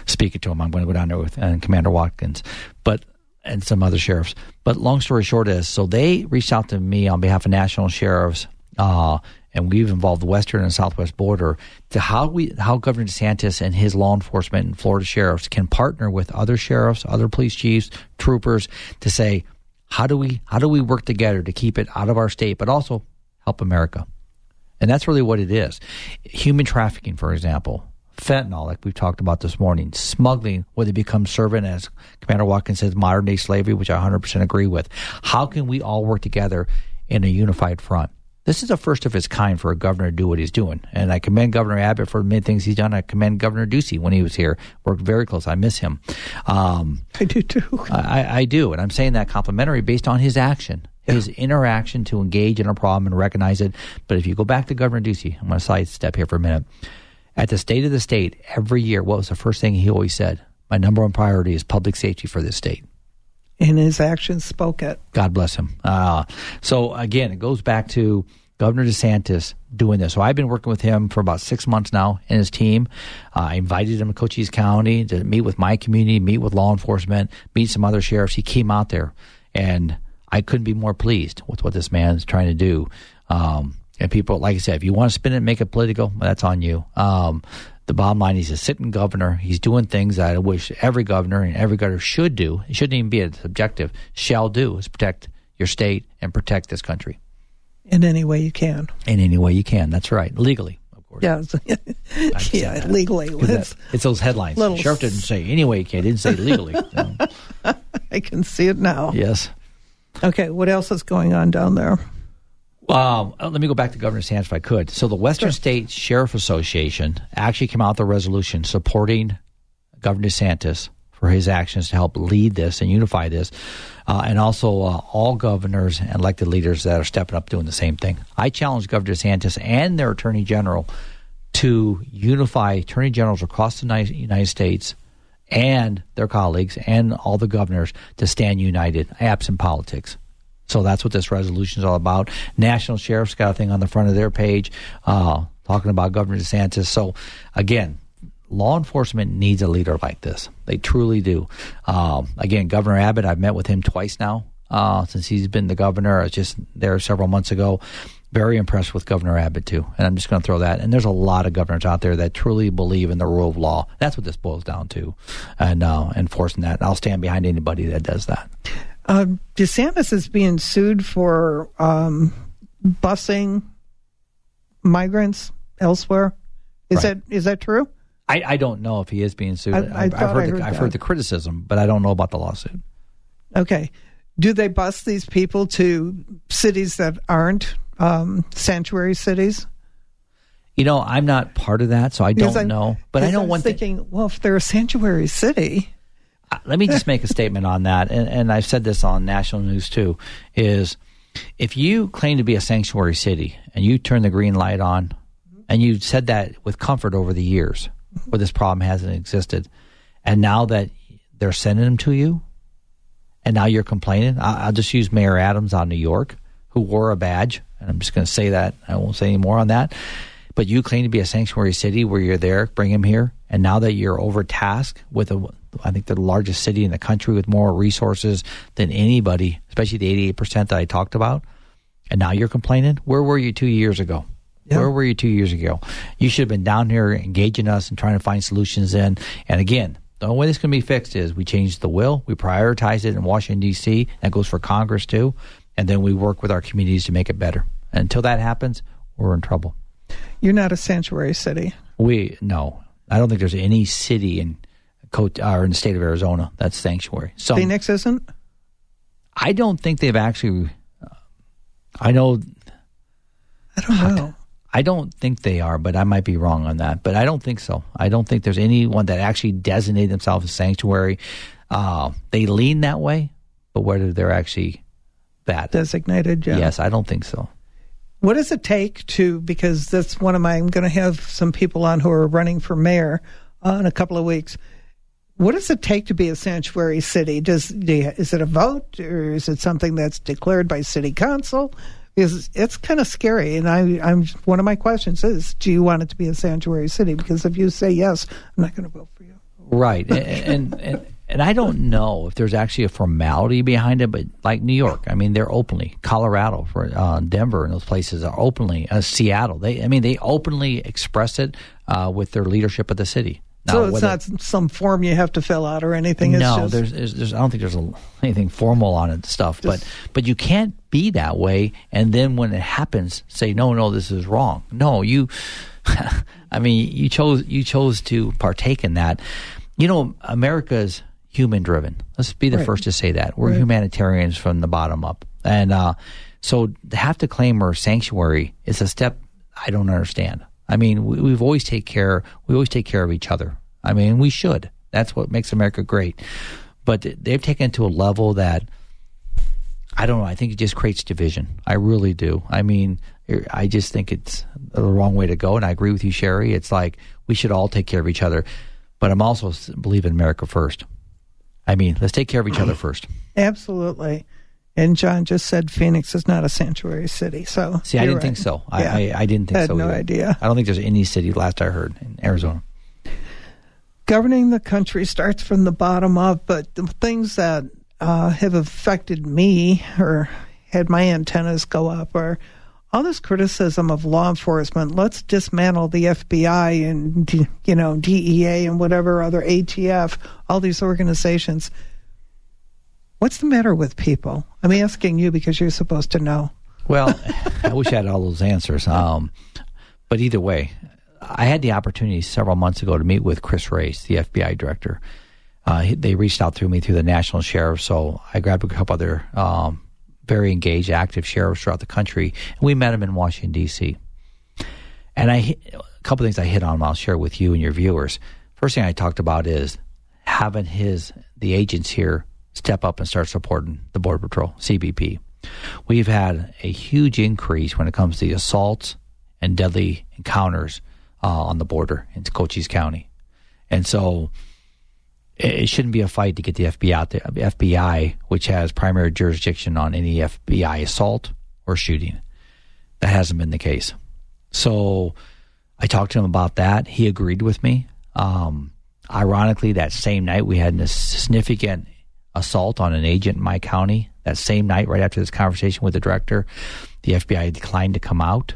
speaking to him. I'm going to go down there with and Commander Watkins, but and some other sheriffs. But long story short is, so they reached out to me on behalf of national sheriffs. Uh, and we've involved the western and southwest border to how we how Governor DeSantis and his law enforcement and Florida sheriffs can partner with other sheriffs, other police chiefs, troopers to say How do we how do we work together to keep it out of our state, but also help America? And that's really what it is. Human trafficking, for example, fentanyl, like we've talked about this morning, smuggling, where they become servant, as Commander Watkins says, modern day slavery, which I 100% agree with. How can we all work together in a unified front? This is the first of its kind for a governor to do what he's doing. And I commend Governor Abbott for the many things he's done. I commend Governor Ducey when he was here. Worked very close. I miss him. Um, I do too. I, I do. And I'm saying that complimentary based on his action. Yeah. His interaction to engage in a problem and recognize it. But if you go back to Governor Ducey, I'm going to sidestep here for a minute. At the state of the state, every year, what was the first thing he always said? My number one priority is public safety for this state and his actions spoke it. God bless him. Uh, so again, it goes back to Governor DeSantis doing this. So I've been working with him for about six months now and his team. Uh, I invited him to Cochise County to meet with my community, meet with law enforcement, meet some other sheriffs. He came out there, and I couldn't be more pleased with what this man's trying to do. Um, and people, like I said, if you want to spin it and make it political, that's on you. Um, the bottom line, he's a sitting governor. He's doing things that I wish every governor and every governor should do. It shouldn't even be a subjective. Shall do is protect your state and protect this country. In any way you can. In any way you can. That's right. Legally, of course. Yeah, yeah, legally. That, it's those headlines. Little... Sheriff didn't say any way you can. Didn't say legally. So. I can see it now. Yes. Okay. What else is going on down there? Um, let me go back to Governor DeSantis if I could. So the Western sure. State Sheriff Association actually came out with a resolution supporting Governor DeSantis for his actions to help lead this and unify this, uh, and also uh, all governors and elected leaders that are stepping up doing the same thing. I challenge Governor DeSantis and their Attorney General to unify Attorney Generals across the United States and their colleagues and all the governors to stand united, absent politics. So that's what this resolution is all about. National Sheriff's got a thing on the front of their page uh, talking about Governor DeSantis. So again, law enforcement needs a leader like this. They truly do. Um, again, Governor Abbott, I've met with him twice now uh, since he's been the governor. I was just there several months ago. Very impressed with Governor Abbott too, and I'm just going to throw that. And there's a lot of governors out there that truly believe in the rule of law. That's what this boils down to, and uh, enforcing that. And I'll stand behind anybody that does that. Uh, DeSantis is being sued for um, busing migrants elsewhere. Is right. that is that true? I, I, don't know if he is being sued. I, have heard, heard, the, I've heard the criticism, but I don't know about the lawsuit. Okay. Do they bus these people to cities that aren't um, sanctuary cities? You know, I'm not part of that, so I don't I, know. But I know one thinking. Th- well, if they're a sanctuary city, let me just make a statement on that, and, and I've said this on national news too, is if you claim to be a sanctuary city and you turn the green light on, and you've said that with comfort over the years, where this problem hasn't existed, and now that they're sending them to you, and now you're complaining, I'll just use Mayor Adams on New York, who wore a badge, and I'm just going to say that I won't say any more on that. But you claim to be a sanctuary city where you're there, bring him here, and now that you're overtasked with a I think the largest city in the country with more resources than anybody, especially the 88% that I talked about. And now you're complaining? Where were you two years ago? Yeah. Where were you two years ago? You should have been down here engaging us and trying to find solutions in. And again, the only way this can be fixed is we change the will, we prioritize it in Washington, D.C., that goes for Congress too, and then we work with our communities to make it better. And until that happens, we're in trouble. You're not a sanctuary city. We, no. I don't think there's any city in coat or in the state of Arizona. That's sanctuary. So Phoenix isn't. I don't think they've actually. Uh, I know. I don't know. I don't think they are, but I might be wrong on that. But I don't think so. I don't think there's anyone that actually designate themselves as sanctuary. Uh, they lean that way, but whether they're actually that designated, yeah. yes, I don't think so. What does it take to? Because that's one of my. I'm going to have some people on who are running for mayor uh, in a couple of weeks what does it take to be a sanctuary city? Does you, is it a vote or is it something that's declared by city council? Is it's kind of scary, and I, I'm one of my questions is, do you want it to be a sanctuary city? Because if you say yes, I'm not going to vote for you. Right, and, and and I don't know if there's actually a formality behind it, but like New York, I mean, they're openly Colorado, for uh, Denver, and those places are openly. Uh, Seattle, they, I mean, they openly express it uh, with their leadership of the city Now, so it's whether- not some form you have to fill out or anything. It's no, just, there's, there's, there's, I don't think there's a, anything formal on it stuff, but but you can't be that way. And then when it happens, say no, no, this is wrong. No, you, I mean, you chose you chose to partake in that. You know, America's human driven. Let's be the Right. first to say that we're humanitarians from the bottom up, and uh, so to have to claim our sanctuary is a step I don't understand. I mean, we, we've always take care. We always take care of each other. I mean, we should. That's what makes America great. But they've taken it to a level that I don't know. I think it just creates division. I really do. I mean, I just think it's the wrong way to go. And I agree with you, Sherry. It's like we should all take care of each other. But I'm also believe in America first. I mean, let's take care of each other first. absolutely. And John just said Phoenix is not a sanctuary city. So See, I didn't think so. I, Yeah. I, I didn't think Had so. no either. idea. I don't think there's any city. Last I heard in Arizona. governing the country starts from the bottom up, but the things that uh, have affected me or had my antennas go up are all this criticism of law enforcement. Let's dismantle the FBI and you know DEA and whatever other ATF, all these organizations. What's the matter with people? I'm asking you because you're supposed to know. Well, I wish I had all those answers. Um, but either way, I had the opportunity several months ago to meet with Chris Wray, the FBI director. Uh, they reached out through me through the national sheriff, so I grabbed a couple other um, very engaged, active sheriffs throughout the country, and we met him in Washington D.C. And I a couple things I hit on. I'll share with you and your viewers. First thing I talked about is having his the agents here step up and start supporting the Border Patrol, CBP. We've had a huge increase when it comes to the assaults and deadly encounters uh, on the border in Cochise County, and so it, shouldn't be a fight to get the FBI out there. FBI, which has primary jurisdiction on any FBI assault or shooting, that hasn't been the case. So I talked to him about that. He agreed with me. Um, ironically, that same night we had a significant assault on an agent in my county. That same night, right after this conversation with the director, the FBI declined to come out.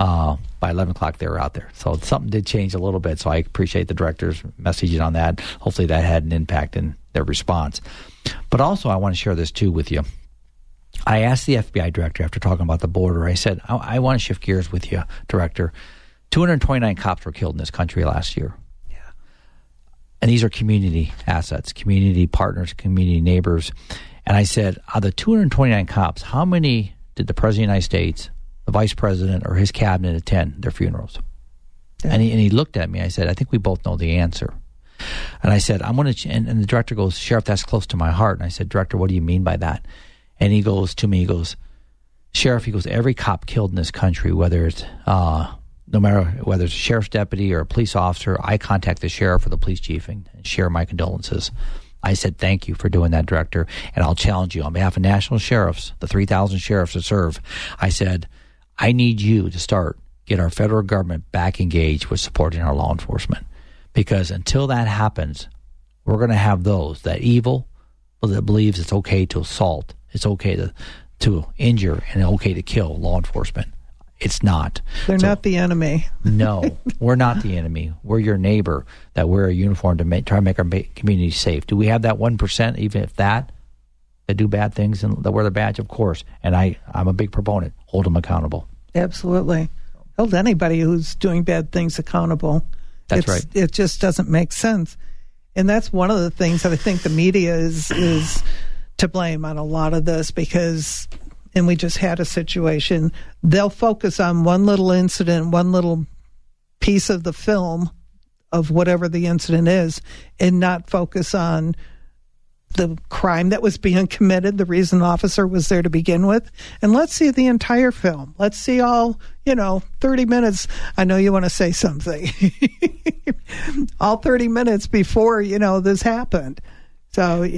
Uh, by 11 o'clock, they were out there. So something did change a little bit. So I appreciate the director's messaging on that. Hopefully, that had an impact in their response. But also, I want to share this too with you. I asked the FBI director after talking about the border, I said, I, I want to shift gears with you, director. 229 cops were killed in this country last year. And these are community assets, community partners, community neighbors. And I said, out of the 229 cops, how many did the President of the United States, the Vice President, or his cabinet attend their funerals? And, he, and he looked at me. I said, I think we both know the answer. And I said, I'm going to, and, and the director goes, Sheriff, that's close to my heart. And I said, Director, what do you mean by that? And he goes to me, he goes, Sheriff, he goes, every cop killed in this country, whether it's, uh, no matter whether it's a sheriff's deputy or a police officer, I contact the sheriff or the police chief and, and share my condolences. I said, thank you for doing that, Director. And I'll challenge you on behalf of national sheriffs, the 3,000 sheriffs that serve. I said, I need you to start, get our federal government back engaged with supporting our law enforcement. Because until that happens, we're going to have those that evil that believes it's okay to assault, it's okay to to injure, and okay to kill law enforcement. It's not. They're So- not the enemy. no, we're not the enemy. We're your neighbor that wear a uniform to make, try to make our community safe. Do we have that one percent, even if that, that do bad things and that wear the badge? Of course. And I, I'm a big proponent. Hold them accountable. Absolutely. Hold anybody who's doing bad things accountable. That's It's- right. It just doesn't make sense. And that's one of the things that I think the media is is to blame on a lot of this because and we just had a situation they'll focus on one little incident, one little piece of the film of whatever the incident is and not focus on the crime that was being committed, the reason the officer was there to begin with. And let's see the entire film. Let's see all, you know, 30 minutes. I know you want to say something. all 30 minutes before, you know, this happened. So,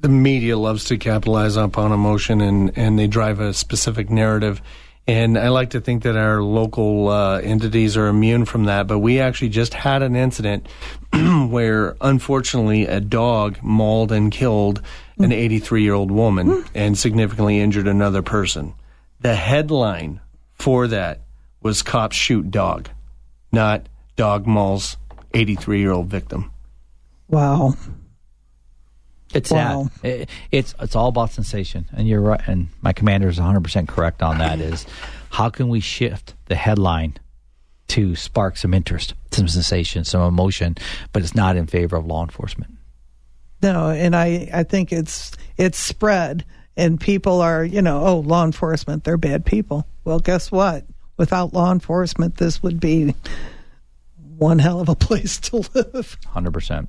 the media loves to capitalize upon emotion and, and they drive a specific narrative. And I like to think that our local uh, entities are immune from that. But we actually just had an incident where, unfortunately, a dog mauled and killed an 83 year old woman and significantly injured another person. The headline for that was Cops Shoot Dog, not Dog Mauls 83 year old victim. Wow. It's Wow. It, it's it's all about sensation, and you're right. And my commander is 100 percent correct on that. Is how can we shift the headline to spark some interest, some sensation, some emotion, but it's not in favor of law enforcement. No, and I, I think it's it's spread and people are, you know, oh, law enforcement, they're bad people. Well, guess what? Without law enforcement, this would be one hell of a place to live. 100 percent.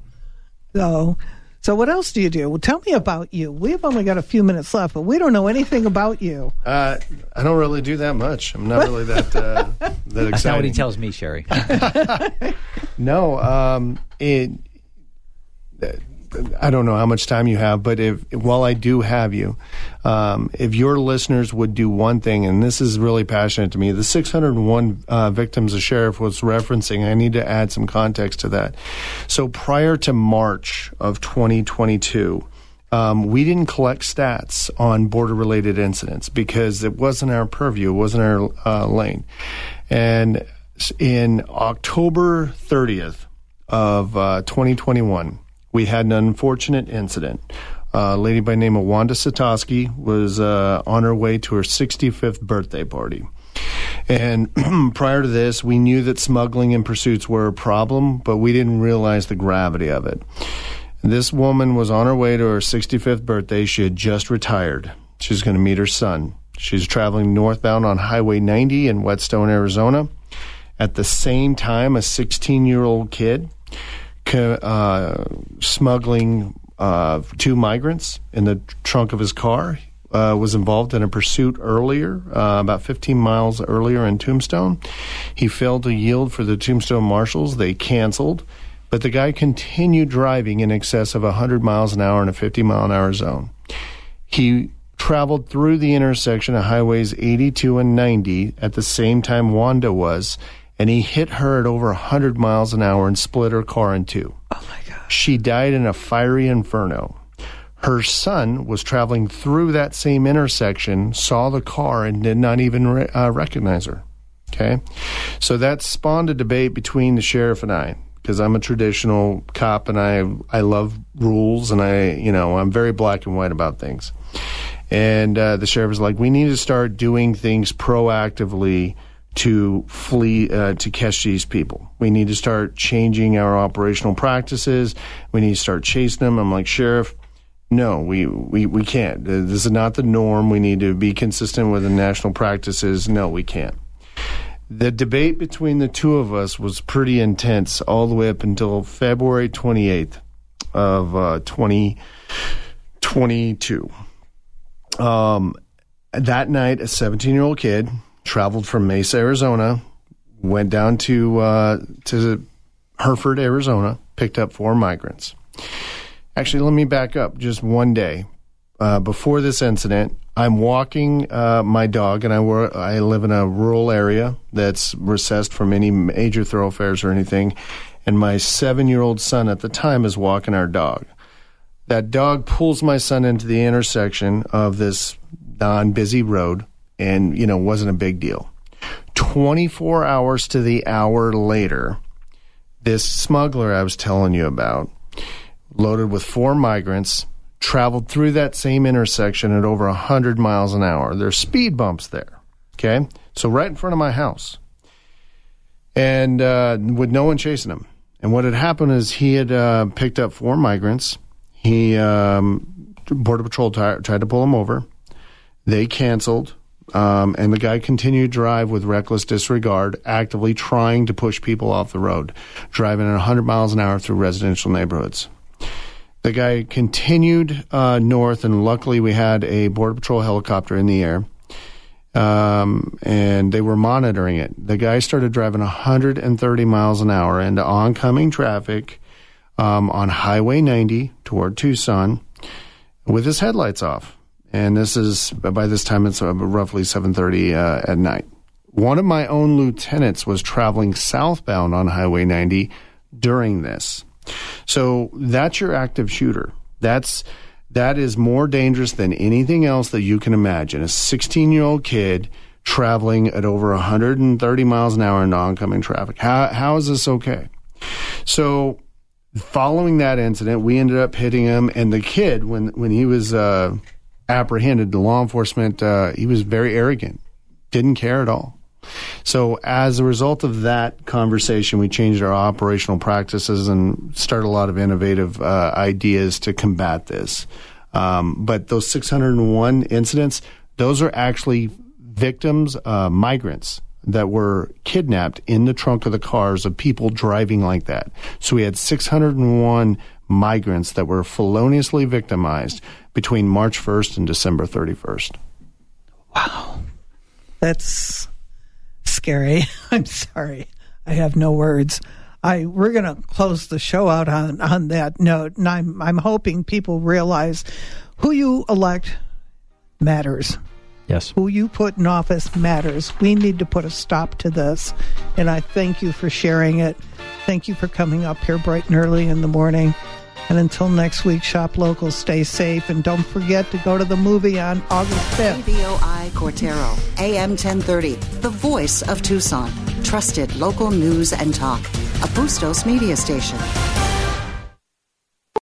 So, so what else do you do? Well, tell me about you. We've only got a few minutes left, but we don't know anything about you. Uh, I don't really do that much. I'm not really that uh, that exciting. That's not what he tells me, Sherry. No, um, it. I don't know how much time you have, but if while I do have you, um, if your listeners would do one thing, and this is really passionate to me, the 601 uh, victims the sheriff was referencing, I need to add some context to that. So prior to March of 2022. Um, we didn't collect stats on border related incidents because it wasn't our purview, it wasn't our uh, lane. And in October 30th of uh, 2021, we had an unfortunate incident. a lady by the name of Wanda Satoski was uh, on her way to her 65th birthday party. And prior to this, we knew that smuggling and pursuits were a problem, but we didn't realize the gravity of it. This woman was on her way to her 65th birthday. She had just retired. She was going to meet her son. She was traveling northbound on Highway 90 in Whetstone, Arizona. At the same time, a 16 year old kid uh, smuggling uh, two migrants in the trunk of his car uh, was involved in a pursuit earlier, uh, about 15 miles earlier in Tombstone. He failed to yield for the Tombstone marshals. They canceled, but the guy continued driving in excess of 100 miles an hour in a 50 mile an hour zone. He traveled through the intersection of highways 82 and 90 at the same time Wanda was, and he hit her at over 100 miles an hour and split her car in two. Oh my gosh. She died in a fiery inferno. Her son was traveling through that same intersection, saw the car, and did not even re- uh, recognize her. Okay. So that spawned a debate between the sheriff and I because I'm a traditional cop and I I love rules and I you know I'm very black and white about things. And uh, the sheriff was like, we need to start doing things proactively to flee uh, to catch these people. We need to start changing our operational practices. We need to start chasing them. I'm like, sheriff. No, we, we, we can't. This is not the norm. We need to be consistent with the national practices. No, we can't the debate between the two of us was pretty intense all the way up until February 28th of uh, 2022. Um, that night, a 17 year old kid traveled from Mesa, Arizona, went down to uh, to Hereford, Arizona, picked up four migrants. Actually, let me back up just one day. Uh, before this incident, I'm walking uh, my dog, and I wor- I live in a rural area that's recessed from any major thoroughfares or anything. And my seven year old son at the time is walking our dog. That dog pulls my son into the intersection of this non busy road, and you know wasn't a big deal. 24 hours to the hour later, this smuggler I was telling you about, loaded with four migrants, traveled through that same intersection at over 100 miles an hour. There's speed bumps there. Okay. So right in front of my house. And uh, with no one chasing him. And what had happened is he had uh, picked up four migrants. He, um, Border Patrol t- tried to pull him over. They canceled. Um, and the guy continued to drive with reckless disregard, actively trying to push people off the road, driving at 100 miles an hour through residential neighborhoods. The guy continued uh, north, and luckily we had a Border Patrol helicopter in the air, um, and they were monitoring it. The guy started driving 130 miles an hour into oncoming traffic um, on Highway 90 toward Tucson with his headlights off. And this is by this time it's uh, roughly 7:30 uh, at night. One of my own lieutenants was traveling southbound on Highway 90 during this. So that's your active shooter. That's that is more dangerous than anything else that you can imagine. A 16 year old kid traveling at over 130 miles an hour in oncoming traffic. How how is this okay? So, following that incident, we ended up hitting him, and the kid, when when he was uh, apprehended, the law enforcement, uh, he was very arrogant, didn't care at all. So, as a result of that conversation, we changed our operational practices and started a lot of innovative uh, ideas to combat this. Um, but those 601 incidents, those are actually victims, uh, migrants that were kidnapped in the trunk of the cars of people driving like that. So we had 601 migrants that were feloniously victimized between March 1st and December 31st. Wow. That's scary. I'm sorry. I have no words. I we're going to close the show out on on that note, and I'm I'm hoping people realize who you elect matters. Yes. Who you put in office matters. We need to put a stop to this, and I thank you for sharing it. Thank you for coming up here bright and early in the morning. And until next week, shop local, stay safe, and don't forget to go to the movie on August 5th. KVOI Cortaro, AM 1030, the voice of Tucson. Trusted local news and talk. A Bustos media station.